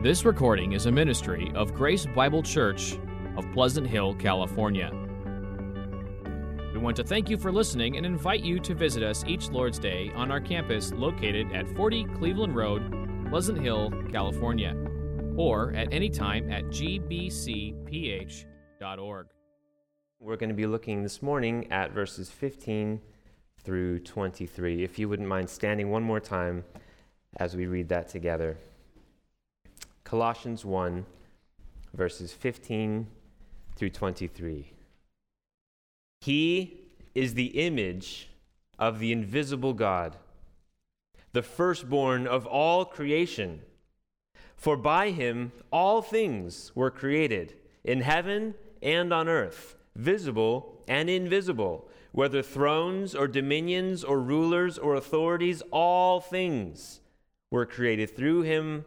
This recording is a ministry of Grace Bible Church of Pleasant Hill, California. We want to thank you for listening and invite you to visit us each Lord's Day on our campus located at 40 Cleveland Road, Pleasant Hill, California, or at any time at gbcph.org. We're going to be looking this morning at verses 15 through 23. If you wouldn't mind standing one more time as we read that together. Colossians 1, verses 15 through 23. He is the image of the invisible God, the firstborn of all creation. For by him all things were created, in heaven and on earth, visible and invisible, whether thrones or dominions or rulers or authorities, all things were created through him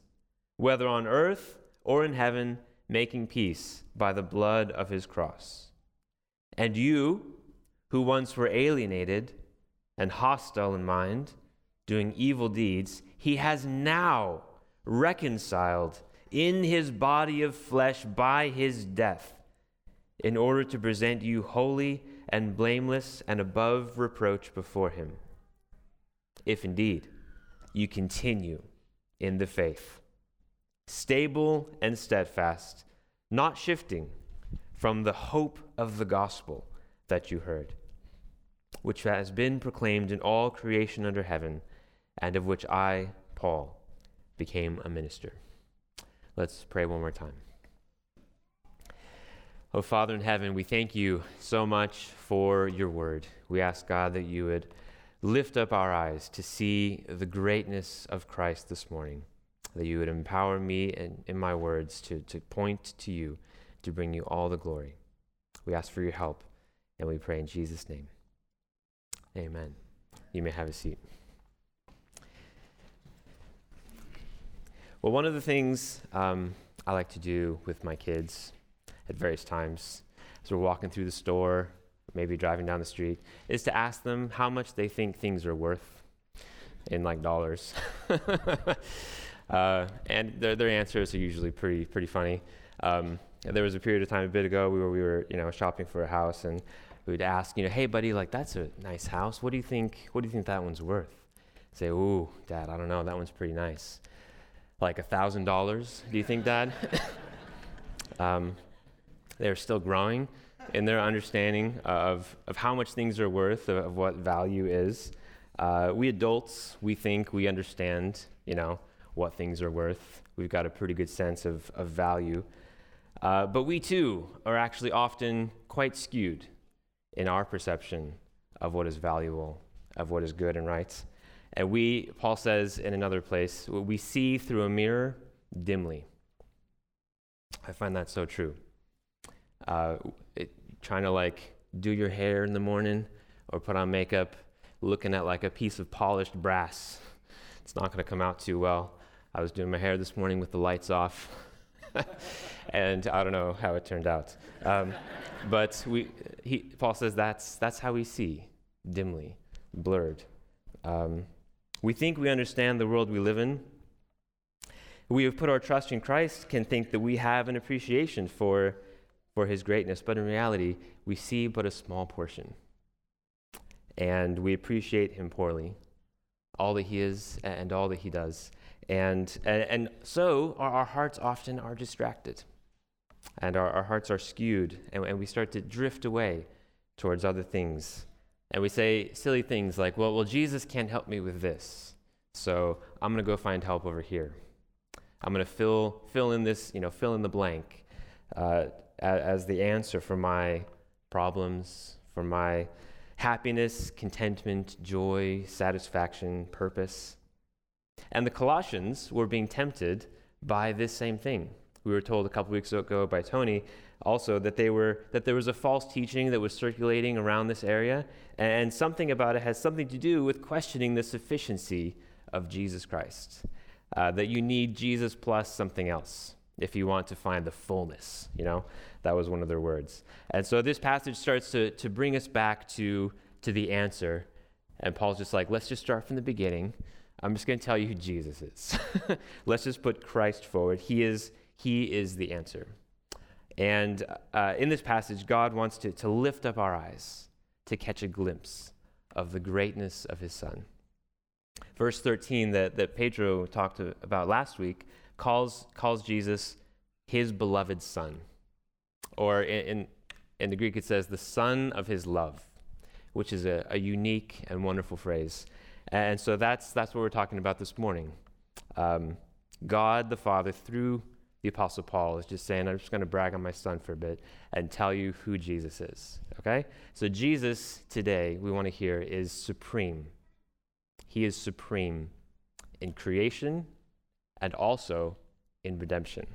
whether on earth or in heaven, making peace by the blood of his cross. And you, who once were alienated and hostile in mind, doing evil deeds, he has now reconciled in his body of flesh by his death, in order to present you holy and blameless and above reproach before him. If indeed you continue in the faith stable and steadfast, not shifting from the hope of the gospel that you heard, which has been proclaimed in all creation under heaven, and of which I, Paul, became a minister. Let's pray one more time. Oh, Father in heaven, we thank you so much for your word. We ask, God, that you would lift up our eyes to see the greatness of Christ this morning that you would empower me in, in my words to, to point to you, to bring you all the glory. We ask for your help, and we pray in Jesus' name. Amen. You may have a seat. Well, one of the things um, I like to do with my kids at various times as we're walking through the store, maybe driving down the street, is to ask them how much they think things are worth in like dollars. Uh, and their, their answers are usually pretty, pretty funny. Um, there was a period of time a bit ago where we were, you know, shopping for a house, and we would ask, you know, hey, buddy, like that's a nice house. What do you think? What do you think that one's worth? Say, ooh, Dad, I don't know. That one's pretty nice. Like a thousand dollars? Do you think, Dad? um, they're still growing in their understanding of, of how much things are worth, of, of what value is. Uh, we adults, we think we understand, you know, what things are worth. We've got a pretty good sense of, of value. Uh, but we too are actually often quite skewed in our perception of what is valuable, of what is good and right. And we, Paul says in another place, we see through a mirror dimly. I find that so true. Uh, it, trying to like do your hair in the morning or put on makeup, looking at like a piece of polished brass, it's not going to come out too well. I was doing my hair this morning with the lights off, and I don't know how it turned out. Um, but we, he, Paul says that's, that's how we see, dimly, blurred. Um, we think we understand the world we live in. We have put our trust in Christ, can think that we have an appreciation for, for his greatness, but in reality, we see but a small portion. And we appreciate him poorly, all that he is and all that he does. And, and, and so our, our, hearts often are distracted, and our, our hearts are skewed, and, and we start to drift away towards other things. And we say silly things like, well, well, Jesus can't help me with this, so I'm going to go find help over here. I'm going to fill, fill in this, you know, fill in the blank uh, as, as the answer for my problems, for my happiness, contentment, joy, satisfaction, purpose. And the Colossians were being tempted by this same thing. We were told a couple weeks ago by Tony also that they were that there was a false teaching that was circulating around this area and something about it has something to do with questioning the sufficiency of Jesus Christ. Uh, that you need Jesus plus something else if you want to find the fullness, you know? That was one of their words. And so this passage starts to, to bring us back to, to the answer. And Paul's just like, let's just start from the beginning. I'm just going to tell you who Jesus is. let's just put Christ forward. He is, he is the answer. And uh, in this passage, God wants to, to lift up our eyes to catch a glimpse of the greatness of his Son. Verse 13 that, that Pedro talked about last week calls, calls Jesus his beloved Son. Or in, in, in the Greek, it says the Son of his love, which is a, a unique and wonderful phrase. And so that's, that's what we're talking about this morning. Um, God the Father, through the Apostle Paul, is just saying, I'm just going to brag on my son for a bit and tell you who Jesus is. Okay? So, Jesus today, we want to hear, is supreme. He is supreme in creation and also in redemption.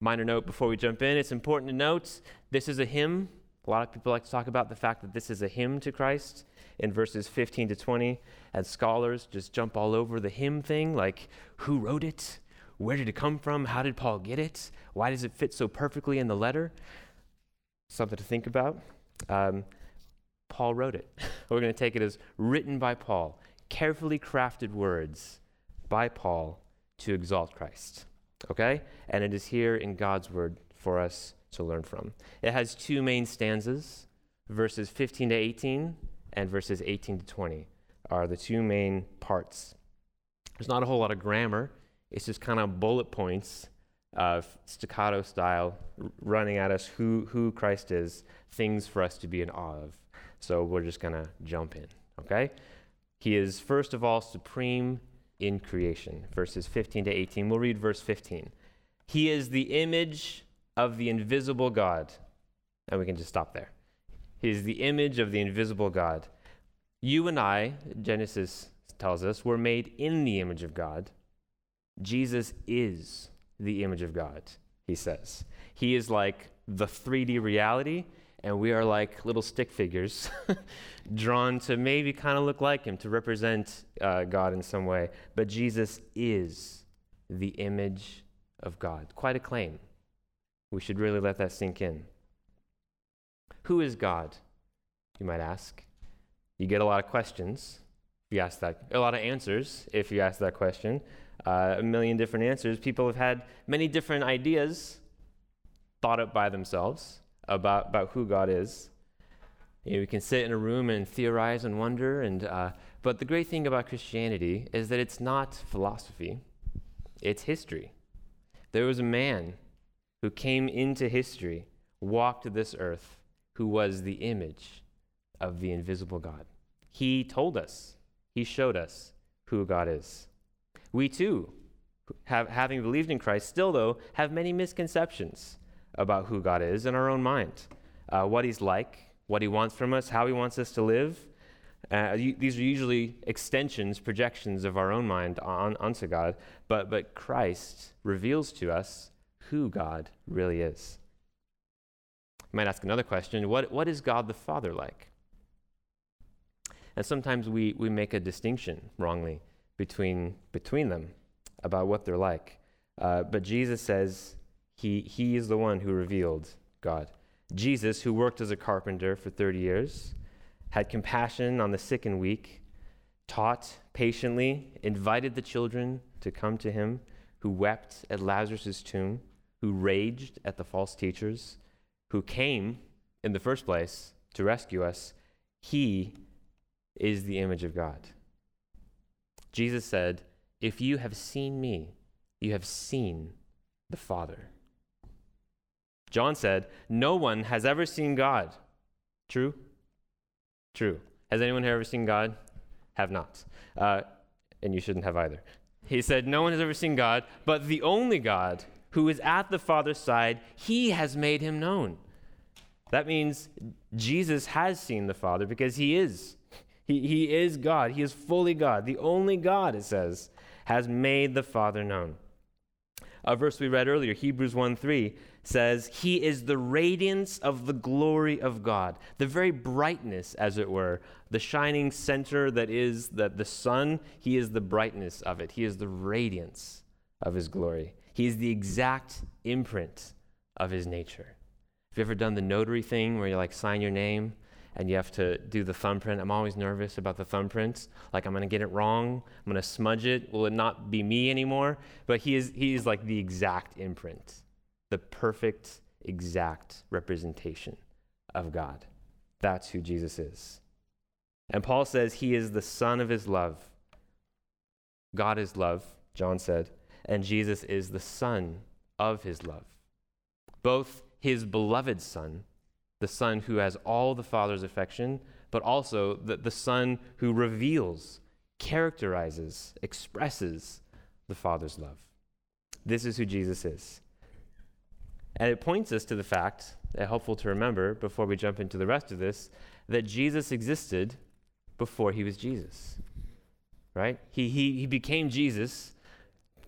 Minor note before we jump in, it's important to note this is a hymn. A lot of people like to talk about the fact that this is a hymn to Christ in verses 15 to 20, and scholars just jump all over the hymn thing like, who wrote it? Where did it come from? How did Paul get it? Why does it fit so perfectly in the letter? Something to think about. Um, Paul wrote it. We're going to take it as written by Paul, carefully crafted words by Paul to exalt Christ. Okay? And it is here in God's word for us to learn from. It has two main stanzas, verses 15 to 18 and verses 18 to 20 are the two main parts. There's not a whole lot of grammar, it's just kind of bullet points of staccato style running at us who, who Christ is, things for us to be in awe of. So we're just going to jump in, okay? He is, first of all, supreme in creation, verses 15 to 18. We'll read verse 15. He is the image of the invisible God. And we can just stop there. He is the image of the invisible God. You and I, Genesis tells us, were made in the image of God. Jesus is the image of God, he says. He is like the 3D reality, and we are like little stick figures drawn to maybe kind of look like him, to represent uh, God in some way. But Jesus is the image of God. Quite a claim. We should really let that sink in. Who is God? You might ask. You get a lot of questions if you ask that, a lot of answers if you ask that question, uh, a million different answers. People have had many different ideas thought up by themselves about, about who God is. You know, we can sit in a room and theorize and wonder, and, uh, but the great thing about Christianity is that it's not philosophy, it's history. There was a man who came into history, walked this earth, who was the image of the invisible God. He told us, he showed us who God is. We too, have, having believed in Christ, still, though, have many misconceptions about who God is in our own mind. Uh, what He's like, what He wants from us, how He wants us to live. Uh, these are usually extensions, projections of our own mind on, onto God, but, but Christ reveals to us who God really is. You might ask another question what, what is God the Father like? And sometimes we, we make a distinction wrongly between, between them about what they're like. Uh, but Jesus says he, he is the one who revealed God. Jesus, who worked as a carpenter for 30 years, had compassion on the sick and weak, taught patiently, invited the children to come to him, who wept at Lazarus' tomb, who raged at the false teachers, who came in the first place to rescue us. He is the image of God. Jesus said, If you have seen me, you have seen the Father. John said, No one has ever seen God. True? True. Has anyone here ever seen God? Have not. Uh, and you shouldn't have either. He said, No one has ever seen God, but the only God who is at the Father's side, he has made him known. That means Jesus has seen the Father because he is. He, he is God. He is fully God, the only God, it says. has made the Father known. A verse we read earlier, Hebrews 1 3, says, He is the radiance of the glory of God, the very brightness, as it were, the shining center that is the, the sun. He is the brightness of it, He is the radiance of His glory. He is the exact imprint of His nature. Have you ever done the notary thing where you like sign your name and you have to do the thumbprint. I'm always nervous about the thumbprints. Like I'm going to get it wrong. I'm going to smudge it. Will it not be me anymore? But he is he is like the exact imprint, the perfect exact representation of God. That's who Jesus is. And Paul says he is the son of his love. God is love, John said, and Jesus is the son of his love. Both his beloved son the Son who has all the Father's affection, but also the, the Son who reveals, characterizes, expresses the Father's love. This is who Jesus is. And it points us to the fact, uh, helpful to remember before we jump into the rest of this, that Jesus existed before he was Jesus. Right? He, he, he became Jesus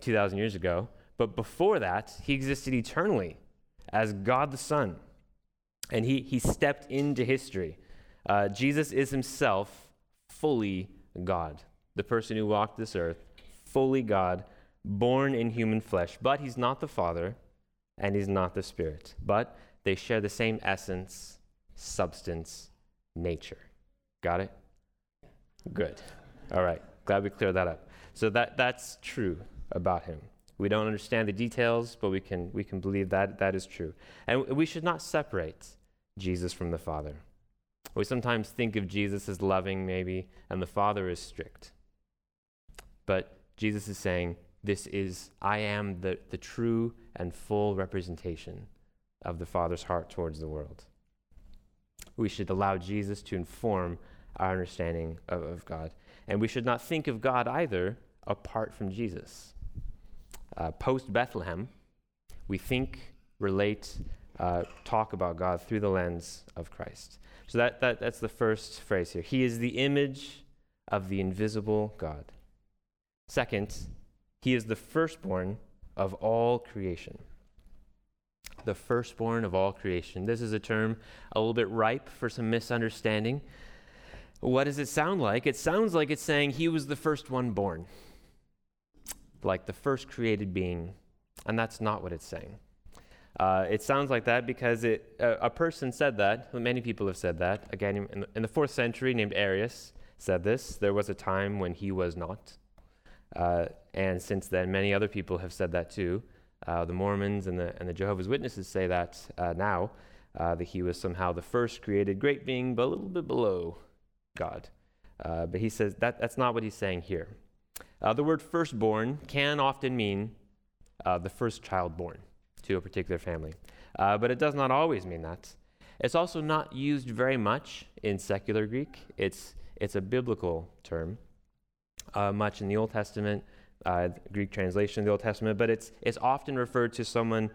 2,000 years ago, but before that, he existed eternally as God the Son and he, he stepped into history. Uh, Jesus is himself fully God, the person who walked this earth, fully God, born in human flesh. But he's not the Father and he's not the Spirit. But they share the same essence, substance, nature. Got it? Good. All right. Glad we cleared that up. So that, that's true about him. We don't understand the details, but we can, we can believe that that is true. And we should not separate Jesus from the Father. We sometimes think of Jesus as loving, maybe, and the Father is strict. But Jesus is saying, This is, I am the, the true and full representation of the Father's heart towards the world. We should allow Jesus to inform our understanding of, of God. And we should not think of God either apart from Jesus uh, post Bethlehem, we think, relate, uh, talk about God through the lens of Christ. So that, that, that's the first phrase here. He is the image of the invisible God. Second, he is the firstborn of all creation. The firstborn of all creation. This is a term a little bit ripe for some misunderstanding. What does it sound like? It sounds like it's saying he was the first one born like the first created being. And that's not what it's saying. Uh, it sounds like that because it, uh, a person said that. Many people have said that. Again, in the, in the, fourth century, named Arius, said this. There was a time when he was not. Uh, and since then, many other people have said that too. Uh, the Mormons and the, and the Jehovah's Witnesses say that uh, now, uh, that he was somehow the first created great being, but a little bit below God. but he says that, that's not what he's saying here. Uh, the word firstborn can often mean uh, the first child born to a particular family, uh, but it does not always mean that. It's also not used very much in secular Greek. It's, it's a biblical term, uh, much in the Old Testament, uh, Greek translation of the Old Testament, but it's, it's often referred to someone,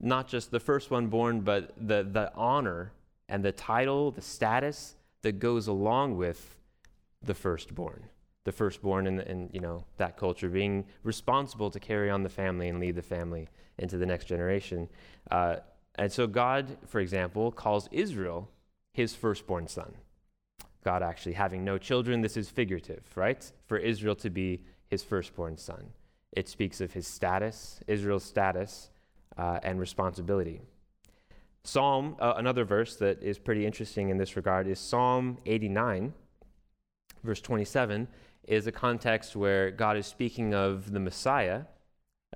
not just the first one born, but the, the honor and the title, the status that goes along with the firstborn the firstborn in, in you know that culture, being responsible to carry on the family and lead the family into the next generation. Uh, and so God, for example, calls Israel his firstborn son. God actually having no children, this is figurative, right? For Israel to be his firstborn son. It speaks of his status, Israel's status, uh, and responsibility. Psalm, uh, another verse that is pretty interesting in this regard, is Psalm 89, verse 27 is a context where God is speaking of the Messiah,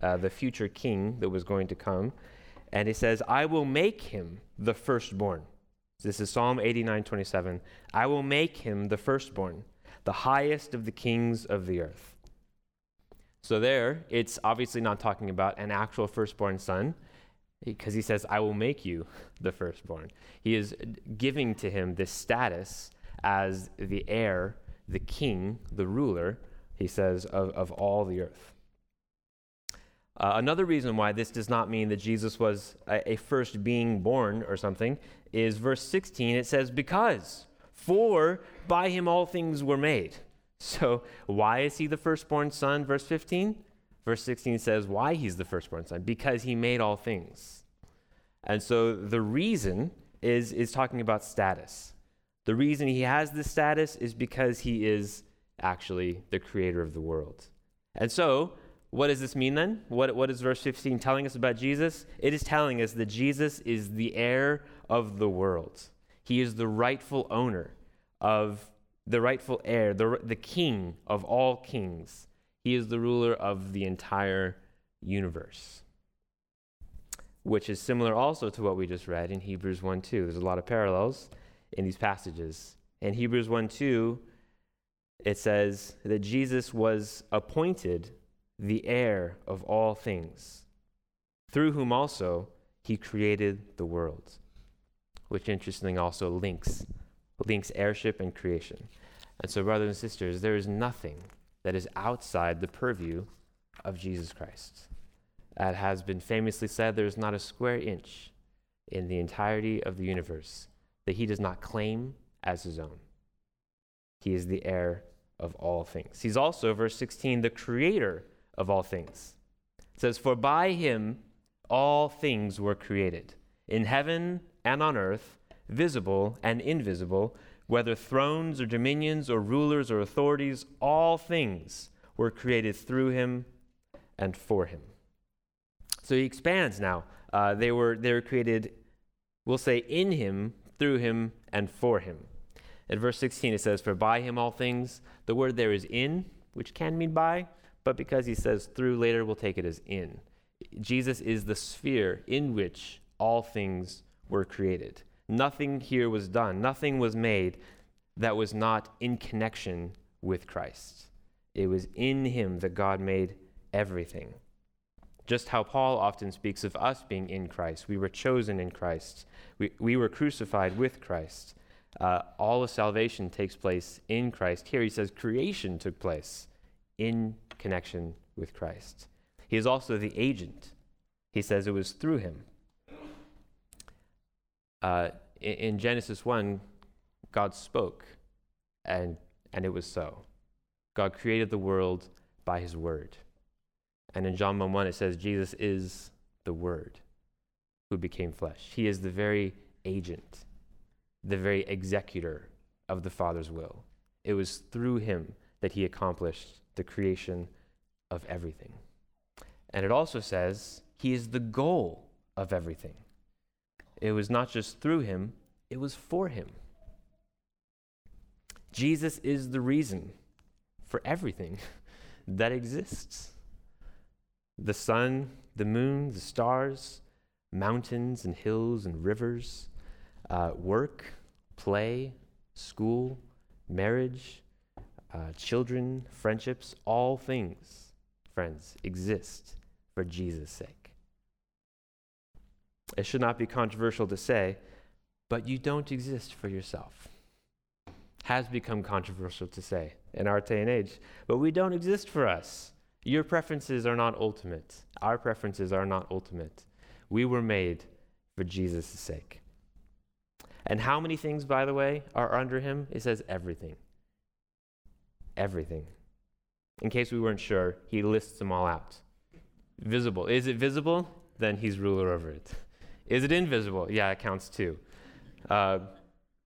uh, the future king that was going to come. And he says, I will make him the firstborn. This is Psalm 89 27. I will make him the firstborn, the highest of the kings of the earth. So, there, it's obviously not talking about an actual firstborn son, because he says, I will make you the firstborn. He is giving to him this status as the heir the king, the ruler, he says, of, of all the earth. Uh, another reason why this does not mean that Jesus was a, a first being born or something is verse 16. It says, Because, for by him all things were made. So, why is he the firstborn son? Verse 15. Verse 16 says why he's the firstborn son because he made all things. And so the reason is, is talking about status. The reason he has this status is because he is actually the creator of the world. And so, what does this mean then? What, what is verse 15 telling us about Jesus? It is telling us that Jesus is the heir of the world. He is the rightful owner of the rightful heir, the, the king of all kings. He is the ruler of the entire universe which is similar also to what we just read in Hebrews 1 2. There's a lot of parallels in these passages. In Hebrews 1 2, it says that Jesus was appointed the heir of all things, through whom also he created the world, which interestingly also links, links heirship and creation. And so, brothers and sisters, there is nothing that is outside the purview of Jesus Christ. It has been famously said there is not a square inch in the entirety of the universe that he does not claim as his own. He is the heir of all things. He's also, verse 16, the creator of all things. It says, For by him all things were created, in heaven and on earth, visible and invisible, whether thrones or dominions or rulers or authorities, all things were created through him and for him. So he expands now. Uh, they, were, they were created, we'll say, in him, through him, and for him. At verse 16, it says, For by him all things. The word there is in, which can mean by, but because he says through later, we'll take it as in. Jesus is the sphere in which all things were created. Nothing here was done, nothing was made that was not in connection with Christ. It was in him that God made everything. Just how Paul often speaks of us being in Christ. We were chosen in Christ, we, we were crucified with Christ. Uh, all of salvation takes place in Christ. Here he says creation took place in connection with Christ. He is also the agent. He says it was through him. Uh, in, in Genesis 1, God spoke, and, and it was so. God created the world by his word. And in John 1 1, it says, Jesus is the Word who became flesh. He is the very agent, the very executor of the Father's will. It was through him that he accomplished the creation of everything. And it also says he is the goal of everything. It was not just through him, it was for him. Jesus is the reason for everything that exists the sun, the moon, the stars, mountains and hills and rivers, uh, work, play, school, marriage, uh, children, friendships, all things, friends, exist for Jesus' sake. It should not be controversial to say, but you don't exist for yourself. Has become controversial to say in our day and age, but we don't exist for us. Your preferences are not ultimate. Our preferences are not ultimate. We were made for Jesus' sake. And how many things, by the way, are under him? It says everything. Everything. In case we weren't sure, he lists them all out. Visible. Is it visible? Then he's ruler over it. Is it invisible? Yeah, it counts too. Uh,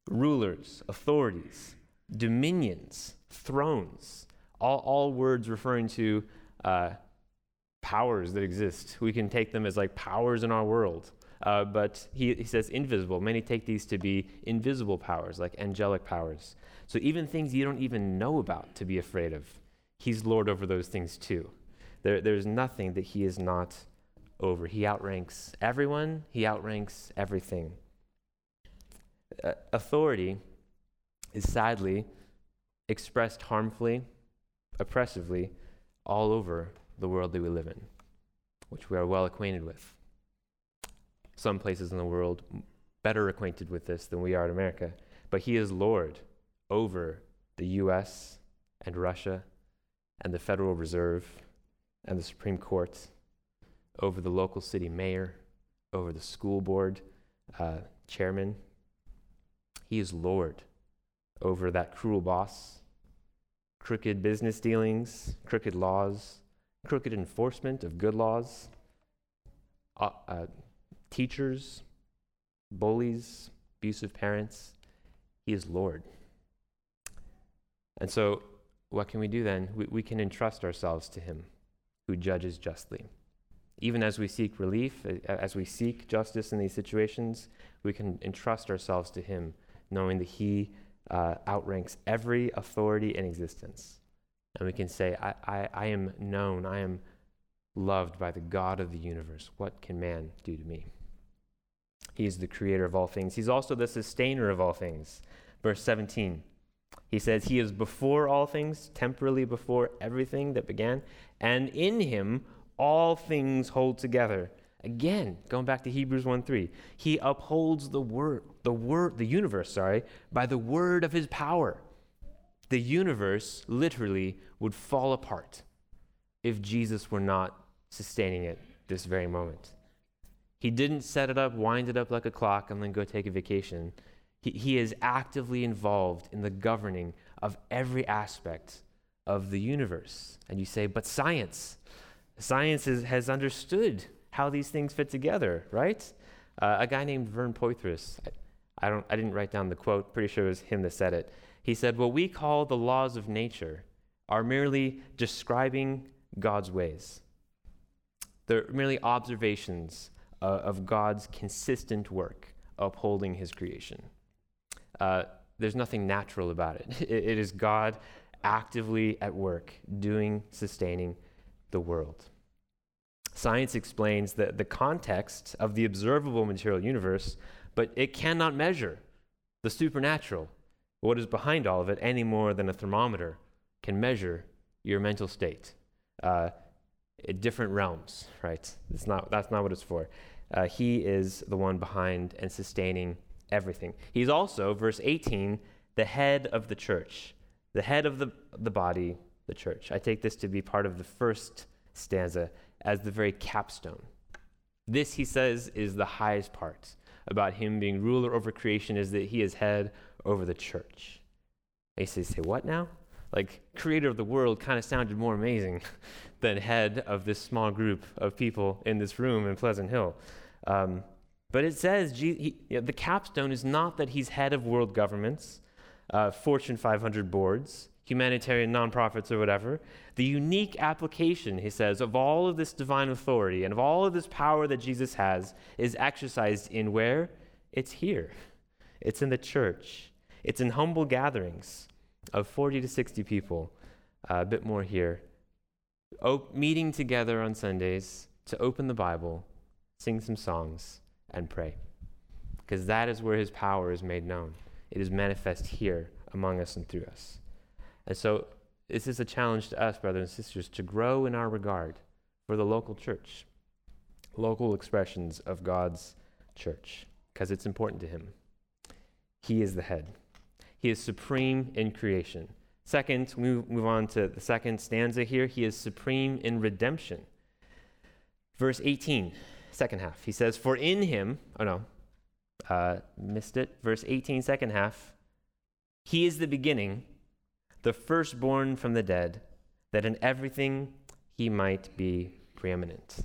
rulers, authorities, dominions, thrones, all, all words referring to uh, powers that exist. We can take them as like powers in our world. Uh, but he, he says invisible. Many take these to be invisible powers, like angelic powers. So even things you don't even know about to be afraid of, he's Lord over those things too. There, there's nothing that he is not over. He outranks everyone, he outranks everything. Uh, authority is sadly expressed harmfully, oppressively all over the world that we live in, which we are well acquainted with. Some places in the world better acquainted with this than we are in America, but he is Lord over the US and Russia and the Federal Reserve and the Supreme Court, over the local city mayor, over the school board uh, chairman. He is Lord over that cruel boss, crooked business dealings, crooked laws, crooked enforcement of good laws, uh, uh, teachers, bullies, abusive parents. He is Lord. And so, what can we do then? We, we can entrust ourselves to Him who judges justly. Even as we seek relief, as we seek justice in these situations, we can entrust ourselves to Him, knowing that He uh, outranks every authority in existence. And we can say, I, I, I am known, I am loved by the God of the universe. What can man do to me? He is the creator of all things. He's also the sustainer of all things. Verse 17, he says, He is before all things, temporally before everything that began, and in him all things hold together. Again, going back to Hebrews 1 3, he upholds the word, the word, the universe, sorry, by the word of his power. The universe literally would fall apart if Jesus were not sustaining it this very moment. He didn't set it up, wind it up like a clock, and then go take a vacation. He, he is actively involved in the governing of every aspect of the universe. And you say, but science, science is, has understood how these things fit together, right? Uh, a guy named Vern Poythress, I, I, don't, I didn't write down the quote, pretty sure it was him that said it. He said, What we call the laws of nature are merely describing God's ways. They're merely observations uh, of God's consistent work upholding his creation. Uh, there's nothing natural about it. it. It is God actively at work, doing, sustaining the world. Science explains the, the context of the observable material universe, but it cannot measure the supernatural, what is behind all of it, any more than a thermometer can measure your mental state. Uh, different realms, right? It's not, that's not what it's for. Uh, he is the one behind and sustaining everything. He's also, verse 18, the head of the church, the head of the, the body, the church. I take this to be part of the first stanza as the very capstone. This, he says, is the highest part about him being ruler over creation, is that he is head over the church. They say, say what now? Like, creator of the world kind of sounded more amazing than head of this small group of people in this room in Pleasant Hill. Um, but it says he, you know, the capstone is not that he's head of world governments, uh, Fortune 500 boards, humanitarian nonprofits, or whatever. The unique application, he says, of all of this divine authority and of all of this power that Jesus has is exercised in where? It's here. It's in the church. It's in humble gatherings of 40 to 60 people, uh, a bit more here, o- meeting together on Sundays to open the Bible, sing some songs, and pray. Because that is where his power is made known. It is manifest here among us and through us. And so, this is a challenge to us, brothers and sisters, to grow in our regard for the local church, local expressions of God's church, because it's important to him. He is the head, he is supreme in creation. Second, we move on to the second stanza here. He is supreme in redemption. Verse 18, second half. He says, For in him, oh no, uh, missed it. Verse 18, second half. He is the beginning, the firstborn from the dead, that in everything he might be preeminent.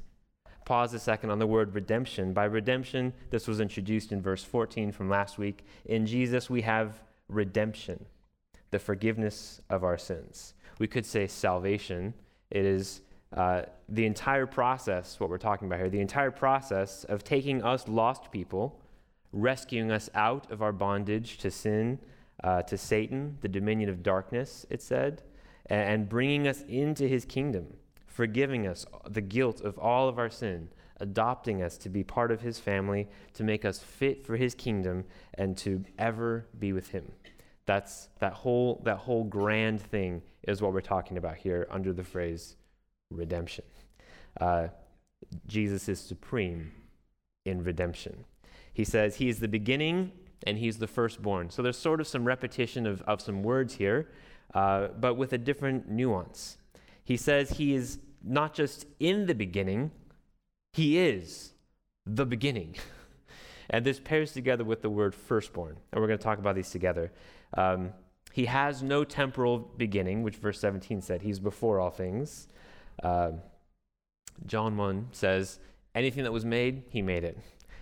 Pause a second on the word redemption. By redemption, this was introduced in verse 14 from last week. In Jesus, we have redemption the forgiveness of our sins. We could say salvation. It is uh, the entire process, what we're talking about here, the entire process of taking us lost people, rescuing us out of our bondage to sin, uh, to Satan, the dominion of darkness, it said, and bringing us into his kingdom, forgiving us the guilt of all of our sin, adopting us to be part of his family, to make us fit for his kingdom, and to ever be with him. That's that whole that whole grand thing is what we're talking about here under the phrase redemption. Uh, Jesus is supreme in redemption. He says he is the beginning and he's the firstborn. So there's sort of some repetition of, of some words here, uh, but with a different nuance. He says he is not just in the beginning, he is the beginning. and this pairs together with the word firstborn. And we're going to talk about these together. Um, He has no temporal beginning, which verse 17 said. He's before all things. Uh, John 1 says, anything that was made, he made it.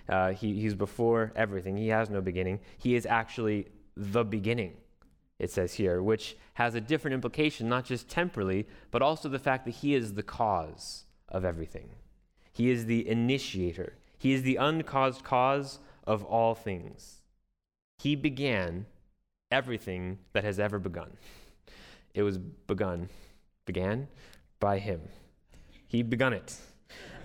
Uh, he, he's before everything. He has no beginning. He is actually the beginning, it says here, which has a different implication, not just temporally, but also the fact that he is the cause of everything. He is the initiator. He is the uncaused cause of all things. He began everything that has ever begun. It was begun, began by him. He begun it.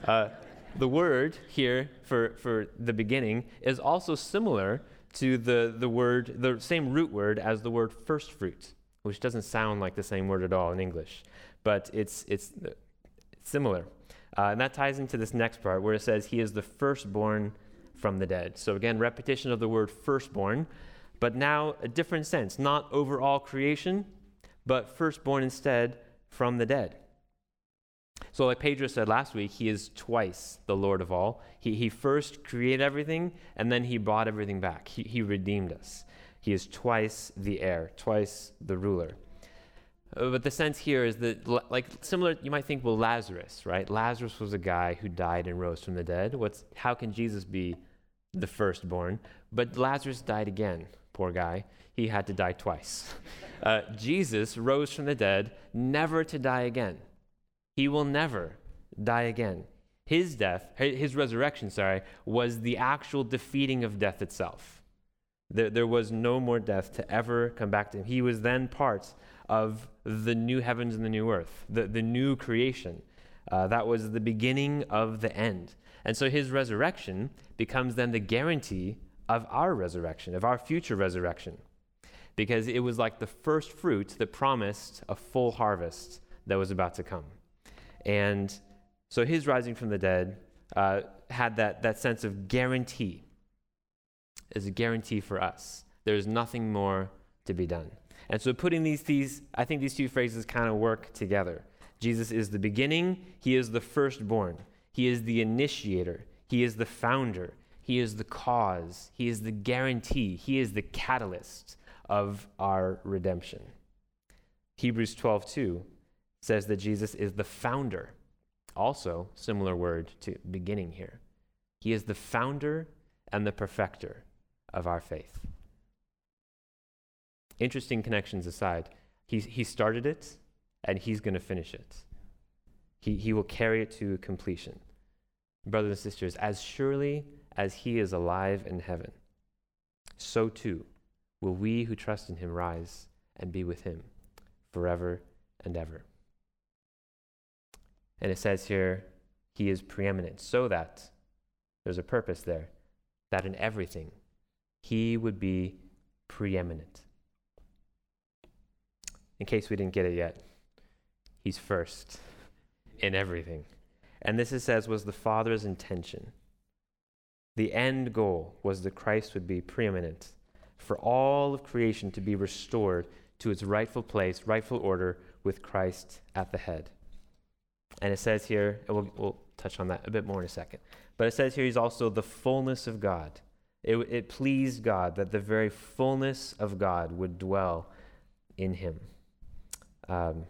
Uh, the word here for, for the beginning is also similar to the, the word, the same root word as the word first fruit, which doesn't sound like the same word at all in English, but it's, it's, similar. Uh, and that ties into this next part where it says, He is the firstborn from the dead. So again, repetition of the word firstborn, but now a different sense, not overall creation, but firstborn instead from the dead. So, like Pedro said last week, he is twice the Lord of all. He, he first created everything, and then he brought everything back. He, he redeemed us. He is twice the heir, twice the ruler. Uh, but the sense here is that, like, similar, you might think, well, Lazarus, right? Lazarus was a guy who died and rose from the dead. What's, how can Jesus be the firstborn? But Lazarus died again, poor guy. He had to die twice. Uh, Jesus rose from the dead, never to die again. He will never die again. His death, his resurrection, sorry, was the actual defeating of death itself. There, there was no more death to ever come back to him. He was then part of the new heavens and the new earth, the, the new creation. Uh, that was the beginning of the end. And so his resurrection becomes then the guarantee of our resurrection, of our future resurrection, because it was like the first fruit that promised a full harvest that was about to come. And so his rising from the dead uh, had that, that sense of guarantee, as a guarantee for us. There's nothing more to be done. And so putting these, these I think these two phrases kind of work together. Jesus is the beginning, he is the firstborn, he is the initiator, he is the founder, he is the cause, he is the guarantee, he is the catalyst of our redemption. Hebrews 12, 2 says that Jesus is the founder. Also, similar word to beginning here. He is the founder and the perfecter of our faith. Interesting connections aside, he, he started it and he's going to finish it. He, he will carry it to completion. Brothers and sisters, as surely as he is alive in heaven, so too will we who trust in him rise and be with him forever and ever. And it says here, he is preeminent, so that there's a purpose there, that in everything he would be preeminent. In case we didn't get it yet, he's first in everything. And this, it says, was the Father's intention. The end goal was that Christ would be preeminent, for all of creation to be restored to its rightful place, rightful order, with Christ at the head. And it says here, we'll, we'll touch on that a bit more in a second, but it says here he's also the fullness of God. It, it pleased God that the very fullness of God would dwell in him. Um,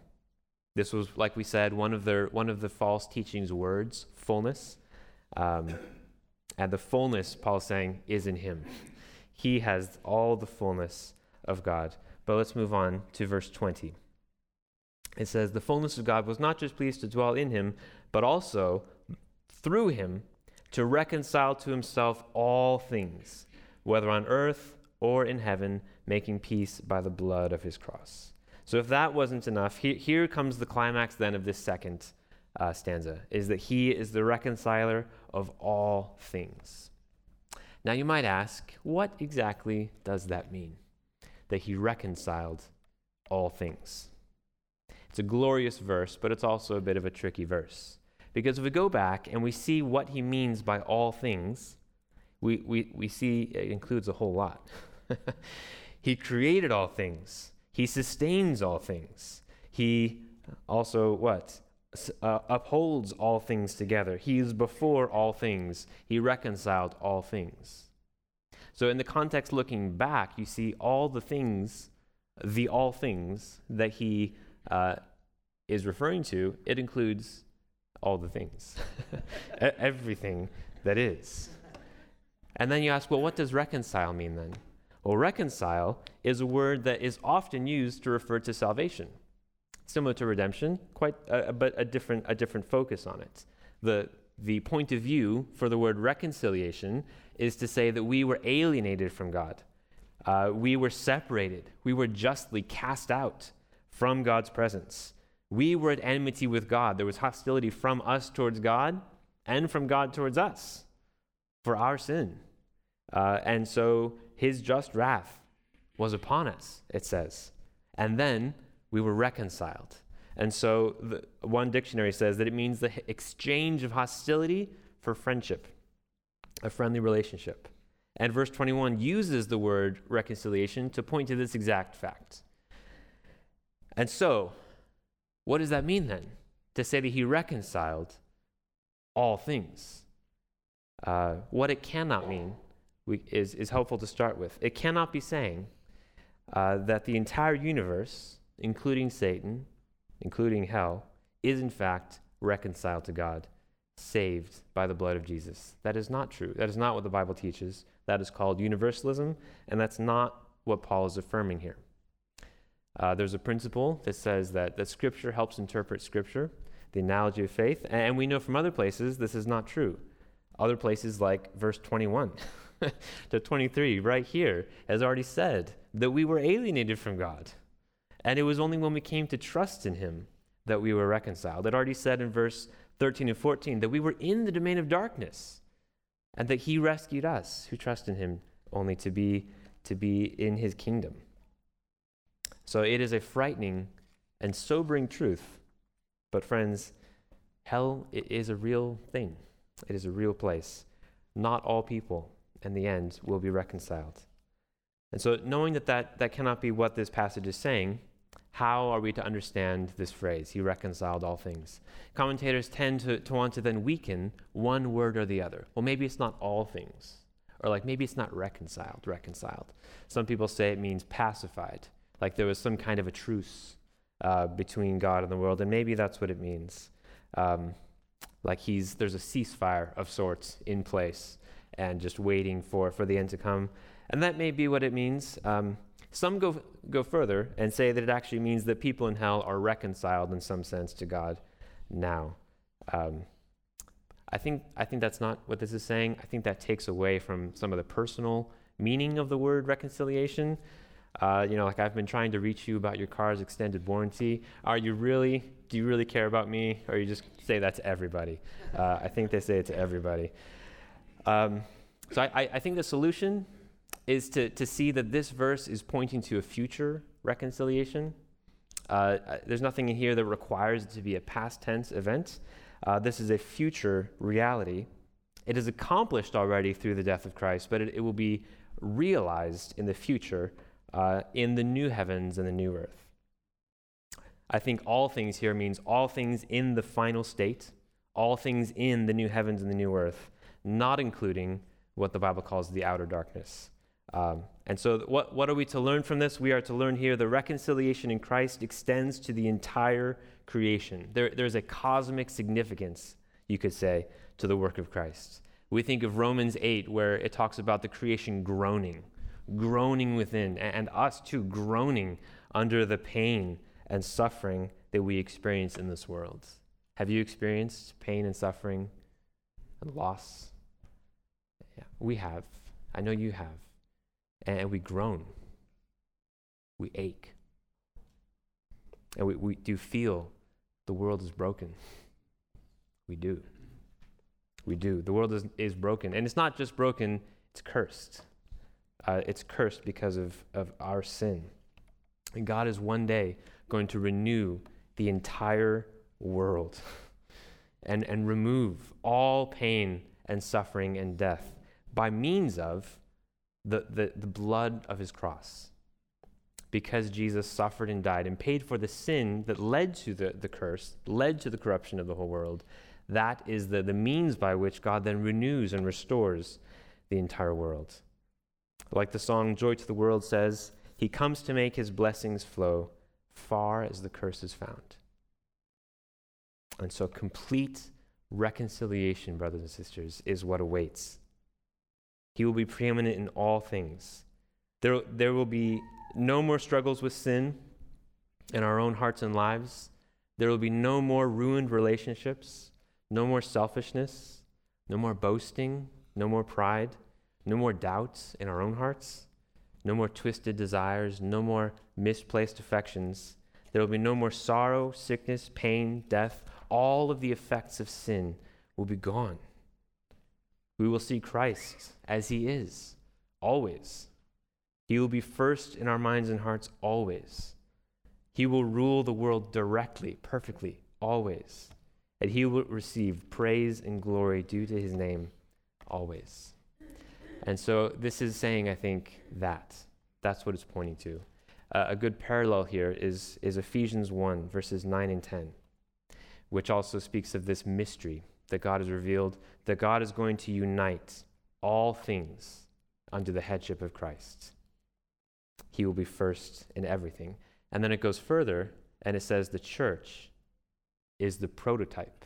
this was, like we said, one of the, one of the false teachings words, fullness. Um, and the fullness, Paul's saying, is in him. He has all the fullness of God. But let's move on to verse 20 it says, The fullness of God was not just pleased to dwell in him, but also through him to reconcile to himself all things, whether on earth or in heaven, making peace by the blood of his cross. So if that wasn't enough, he, here comes the climax then of this second uh, stanza, is that he is the reconciler of all things. Now you might ask, what exactly does that mean? That he reconciled all things. It's a glorious verse, but it's also a bit of a tricky verse. Because if we go back and we see what he means by all things, we, we, we see it includes a whole lot. he created all things, he sustains all things. He also, what? Uh, upholds all things together. He is before all things. He reconciled all things. So, in the context looking back, you see all the things the all things that he uh, is referring to, it includes all the things, everything that is. And then you ask, well, what does reconcile mean then? Well, reconcile is a word that is often used to refer to salvation. Similar to redemption, quite, uh, but a different, a different focus on it. The, the point of view for the word reconciliation is to say that we were alienated from God. Uh, we were separated. We were justly cast out from God's presence. We were at enmity with God. There was hostility from us towards God and from God towards us for our sin. Uh, and so his just wrath was upon us, it says. And then we were reconciled. And so the, one dictionary says that it means the exchange of hostility for friendship, a friendly relationship. And verse 21 uses the word reconciliation to point to this exact fact. And so, what does that mean then? To say that he reconciled all things. Uh, what it cannot mean we, is, is helpful to start with. It cannot be saying uh, that the entire universe, including Satan, including hell, is in fact reconciled to God, saved by the blood of Jesus. That is not true. That is not what the Bible teaches. That is called universalism, and that's not what Paul is affirming here. Uh, there's a principle that says that, that Scripture helps interpret Scripture, the analogy of faith, and we know from other places this is not true. Other places, like verse 21 to 23, right here, has already said that we were alienated from God. And it was only when we came to trust in Him that we were reconciled. It already said in verse 13 and 14 that we were in the domain of darkness and that He rescued us who trust in Him only to be, to be in His kingdom. So it is a frightening and sobering truth. But, friends, hell is a real thing, it is a real place. Not all people, in the end, will be reconciled. And so, knowing that, that that cannot be what this passage is saying, how are we to understand this phrase? He reconciled all things. Commentators tend to, to want to then weaken one word or the other. Well, maybe it's not all things. Or like maybe it's not reconciled, reconciled. Some people say it means pacified like there was some kind of a truce uh, between God and the world, and maybe that's what it means. Um, like he's there's a ceasefire of sorts in place, and just waiting for for the end to come, and that may be what it means. Um, some go go further and say that it actually means that people in hell are reconciled in some sense to God now. Um, I think I think that's not what this is saying. I think that takes away from some of the personal meaning of the word reconciliation. Uh, you know, like I've been trying to reach you about your car's extended warranty. Are you really? Do you really care about me, or you just say that to everybody? Uh, I think they say it to everybody. Um, so I, I think the solution is to, to see that this verse is pointing to a future reconciliation. Uh, there's nothing in here that requires it to be a past tense event. Uh, this is a future reality. It is accomplished already through the death of Christ, but it, it will be realized in the future uh, in the new heavens and the new earth. I think all things here means all things in the final state, all things in the new heavens and the new earth, not including what the Bible calls the outer darkness. Um, and so, what, what are we to learn from this? We are to learn here the reconciliation in Christ extends to the entire creation. There, there's a cosmic significance, you could say, to the work of Christ. We think of Romans 8, where it talks about the creation groaning groaning within, and us too, groaning under the pain and suffering that we experience in this world. Have you experienced pain and suffering and loss? Yeah, we have. I know you have. And we groan. We ache. And we, we do feel the world is broken. We do. We do. The world is, is broken. And it's not just broken, it's cursed uh, it's cursed because of, of our sin. And God is one day going to renew the entire world and, and remove all pain and suffering and death by means of the, the, the blood of his cross. Because Jesus suffered and died and paid for the sin that led to the, the curse, led to the corruption of the whole world, that is the, the means by which God then renews and restores the entire world. Like the song Joy to the World says, He comes to make his blessings flow far as the curse is found. And so, complete reconciliation, brothers and sisters, is what awaits. He will be preeminent in all things. There, there will be no more struggles with sin in our own hearts and lives. There will be no more ruined relationships, no more selfishness, no more boasting, no more pride, no more doubts in our own hearts, no more twisted desires, no more misplaced affections. There will be no more sorrow, sickness, pain, death. All of the effects of sin will be gone. We will see Christ as he is, always. He will be first in our minds and hearts, always. He will rule the world directly, perfectly, always. And he will receive praise and glory due to his name, always. And so this is saying, I think, that. That's what it's pointing to. Uh, a good parallel here is, is Ephesians 1, verses 9 and 10, which also speaks of this mystery that God has revealed, that God is going to unite all things under the headship of Christ. He will be first in everything. And then it goes further and it says the church is the prototype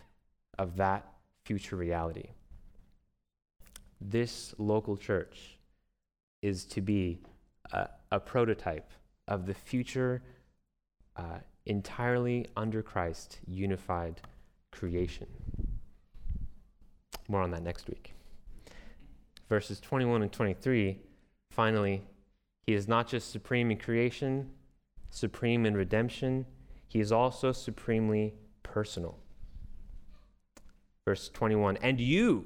of that future reality. This local church is to be a, a prototype of the future uh, entirely under Christ unified creation. More on that next week. Verses 21 and 23, finally, he is not just supreme in creation, supreme in redemption, he is also supremely personal. Verse 21 And you,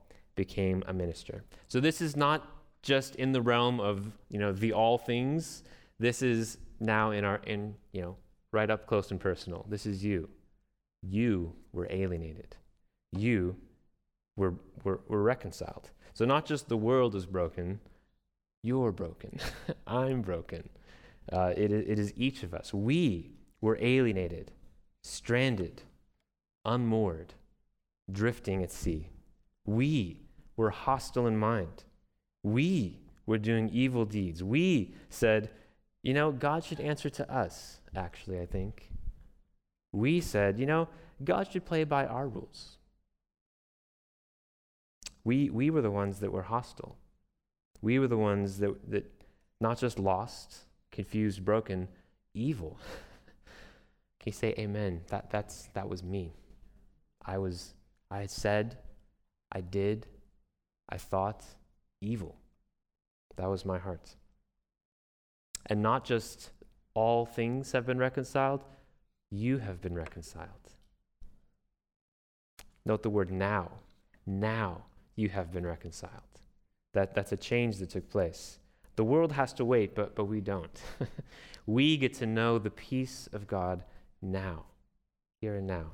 became a minister. So this is not just in the realm of, you know, the all things. This is now in our in, you know, right up close and personal. This is you. You were alienated. You were, were, were reconciled. So not just the world is broken, you're broken. I'm broken. Uh, it, it is each of us. We were alienated, stranded, unmoored, drifting at sea. We were hostile in mind. We were doing evil deeds. We said, you know, God should answer to us, actually, I think. We said, you know, God should play by our rules. We, we were the ones that were hostile. We were the ones that, that not just lost, confused, broken, evil. Can you say amen? That, that's, that was me. I was, I said, I did, I thought evil. That was my heart. And not just all things have been reconciled, you have been reconciled. Note the word now. Now you have been reconciled. That, that's a change that took place. The world has to wait, but, but we don't. we get to know the peace of God now, here and now.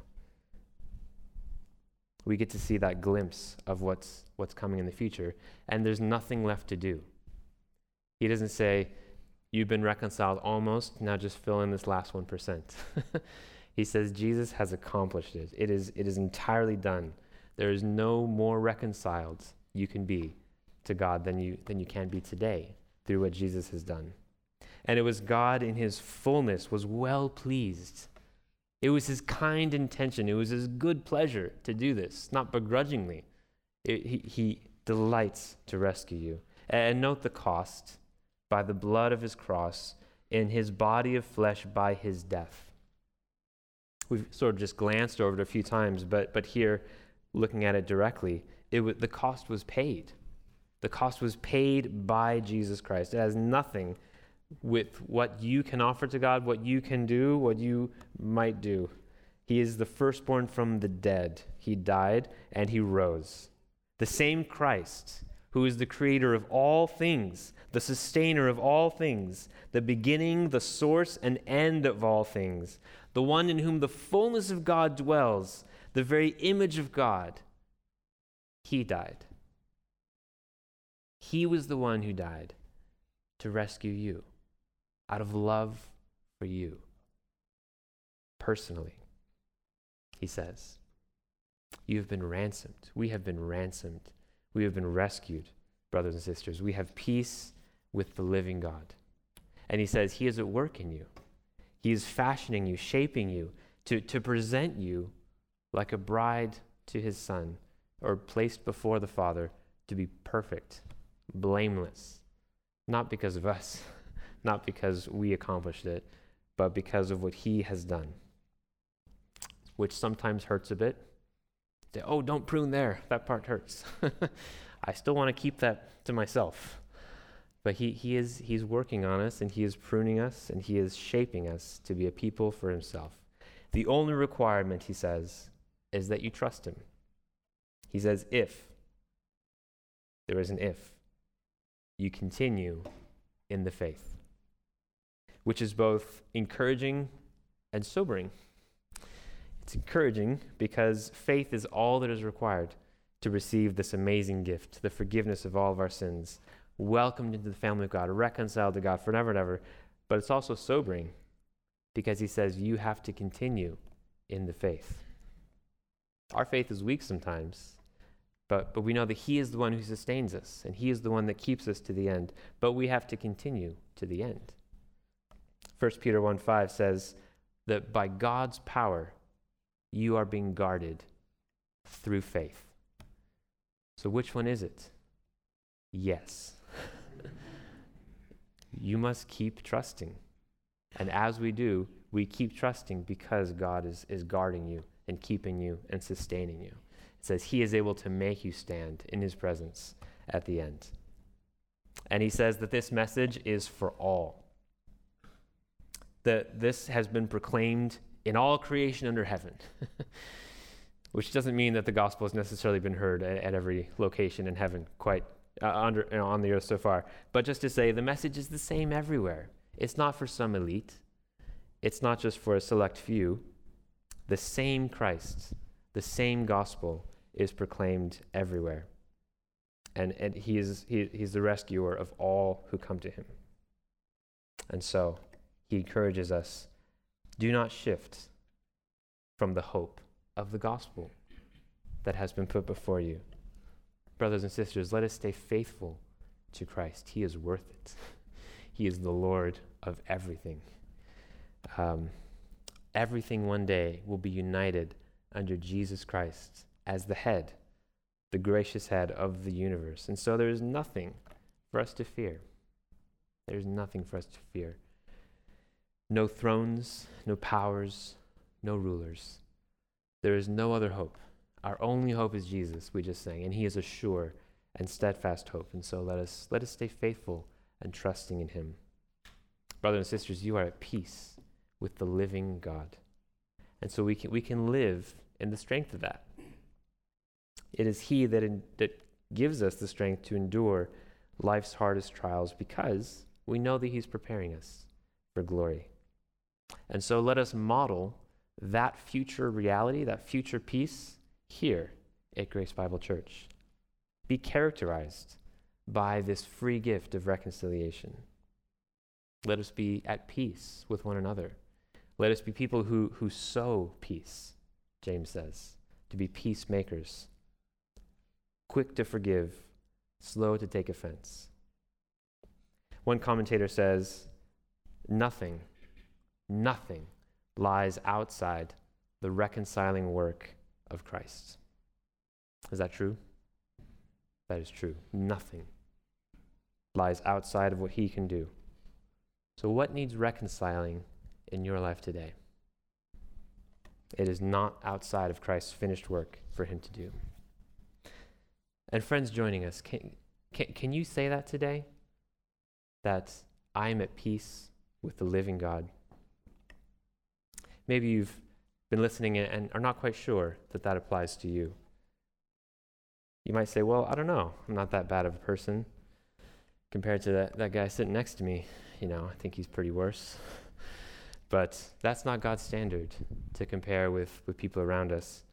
We get to see that glimpse of what's, what's coming in the future, and there's nothing left to do. He doesn't say, You've been reconciled almost, now just fill in this last 1%. he says, Jesus has accomplished it. It is, it is entirely done. There is no more reconciled you can be to God than you, than you can be today through what Jesus has done. And it was God in his fullness was well pleased. It was his kind intention. It was his good pleasure to do this, not begrudgingly. It, he, he delights to rescue you. And note the cost by the blood of his cross in his body of flesh by his death. We've sort of just glanced over it a few times, but, but here, looking at it directly, it the cost was paid. The cost was paid by Jesus Christ. It has nothing with what you can offer to God, what you can do, what you might do. He is the firstborn from the dead. He died and he rose. The same Christ who is the creator of all things, the sustainer of all things, the beginning, the source, and end of all things, the one in whom the fullness of God dwells, the very image of God, he died. He was the one who died to rescue you out of love for you personally. He says, You have been ransomed. We have been ransomed. We have been rescued, brothers and sisters. We have peace with the living God. And he says, He is at work in you. He is fashioning you, shaping you to, to present you like a bride to his son, or placed before the Father to be perfect, blameless, not because of us, not because we accomplished it, but because of what he has done, which sometimes hurts a bit. Say, oh, don't prune there. That part hurts. I still want to keep that to myself. But he, he is he's working on us and he is pruning us and he is shaping us to be a people for himself. The only requirement, he says, is that you trust him. He says, if, there is an if, you continue in the faith, which is both encouraging and sobering. It's encouraging because faith is all that is required to receive this amazing gift, the forgiveness of all of our sins, welcomed into the family of God, reconciled to God forever and ever. But it's also sobering because he says you have to continue in the faith. Our faith is weak sometimes, but, but we know that He is the one who sustains us, and He is the one that keeps us to the end. But we have to continue to the end. 1 Peter 1 5 says that by God's power, you are being guarded through faith. So, which one is it? Yes. you must keep trusting. And as we do, we keep trusting because God is, is guarding you and keeping you and sustaining you. It says, He is able to make you stand in His presence at the end. And He says that this message is for all. That this has been proclaimed in all creation under heaven. Which doesn't mean that the gospel has necessarily been heard at, at every location in heaven, quite uh, under, you know, on the earth so far. But just to say, the message is the same everywhere. It's not for some elite, it's not just for a select few. The same Christ, the same gospel is proclaimed everywhere. And, and he is, he, he's the rescuer of all who come to him. And so he encourages us do not shift from the hope of the gospel that has been put before you. Brothers and sisters, let us stay faithful to Christ. He is worth it. He is the Lord of everything. Um, everything one day will be united under Jesus Christ as the head, the gracious head of the universe. And so there is nothing for us to fear. There's nothing for us to fear. No thrones, no powers, no rulers. There is no other hope. Our only hope is Jesus, we just sang, and he is a sure and steadfast hope. And so let us let us stay faithful and trusting in him. Brothers and sisters, you are at peace with the living God. And so we can, we can live in the strength of that. It is He that, in, that gives us the strength to endure life's hardest trials because we know that He's preparing us for glory. And so let us model that future reality, that future peace, here at Grace Bible Church. Be characterized by this free gift of reconciliation. Let us be at peace with one another. Let us be people who, who sow peace, James says, to be peacemakers, quick to forgive, slow to take offense. One commentator says, Nothing, nothing lies outside the reconciling work of Christ. Is that true? That is true. Nothing lies outside of what he can do. So, what needs reconciling in your life today. It is not outside of Christ's finished work for him to do. And friends joining us, can, can, can you say that today? That I am at peace with the living God? Maybe you've been listening and are not quite sure that that applies to you. You might say, Well, I don't know. I'm not that bad of a person compared to that, that guy sitting next to me. You know, I think he's pretty worse. But that's not God's standard to compare with, with people around us.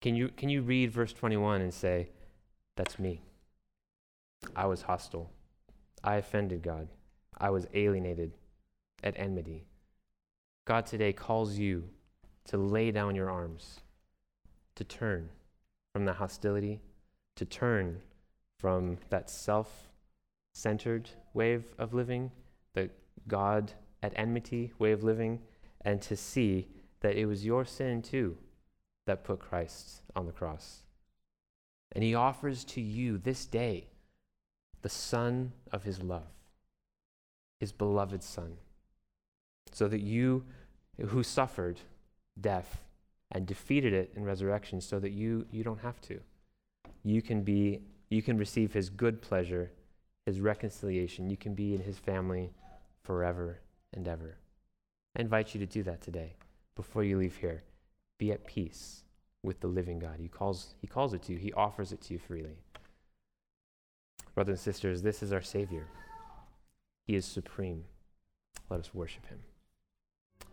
Can you, can you read verse 21 and say, That's me? I was hostile. I offended God. I was alienated at enmity. God today calls you to lay down your arms, to turn from the hostility, to turn from that self centered way of living, the God at enmity way of living, and to see that it was your sin too that put Christ on the cross. And he offers to you this day the Son of his love, his beloved Son, so that you who suffered death and defeated it in resurrection, so that you, you don't have to. You can be you can receive his good pleasure, his reconciliation. You can be in his family forever and ever. I invite you to do that today before you leave here. Be at peace with the living God. He calls, he calls it to you, He offers it to you freely. Brothers and sisters, this is our Savior. He is supreme. Let us worship Him.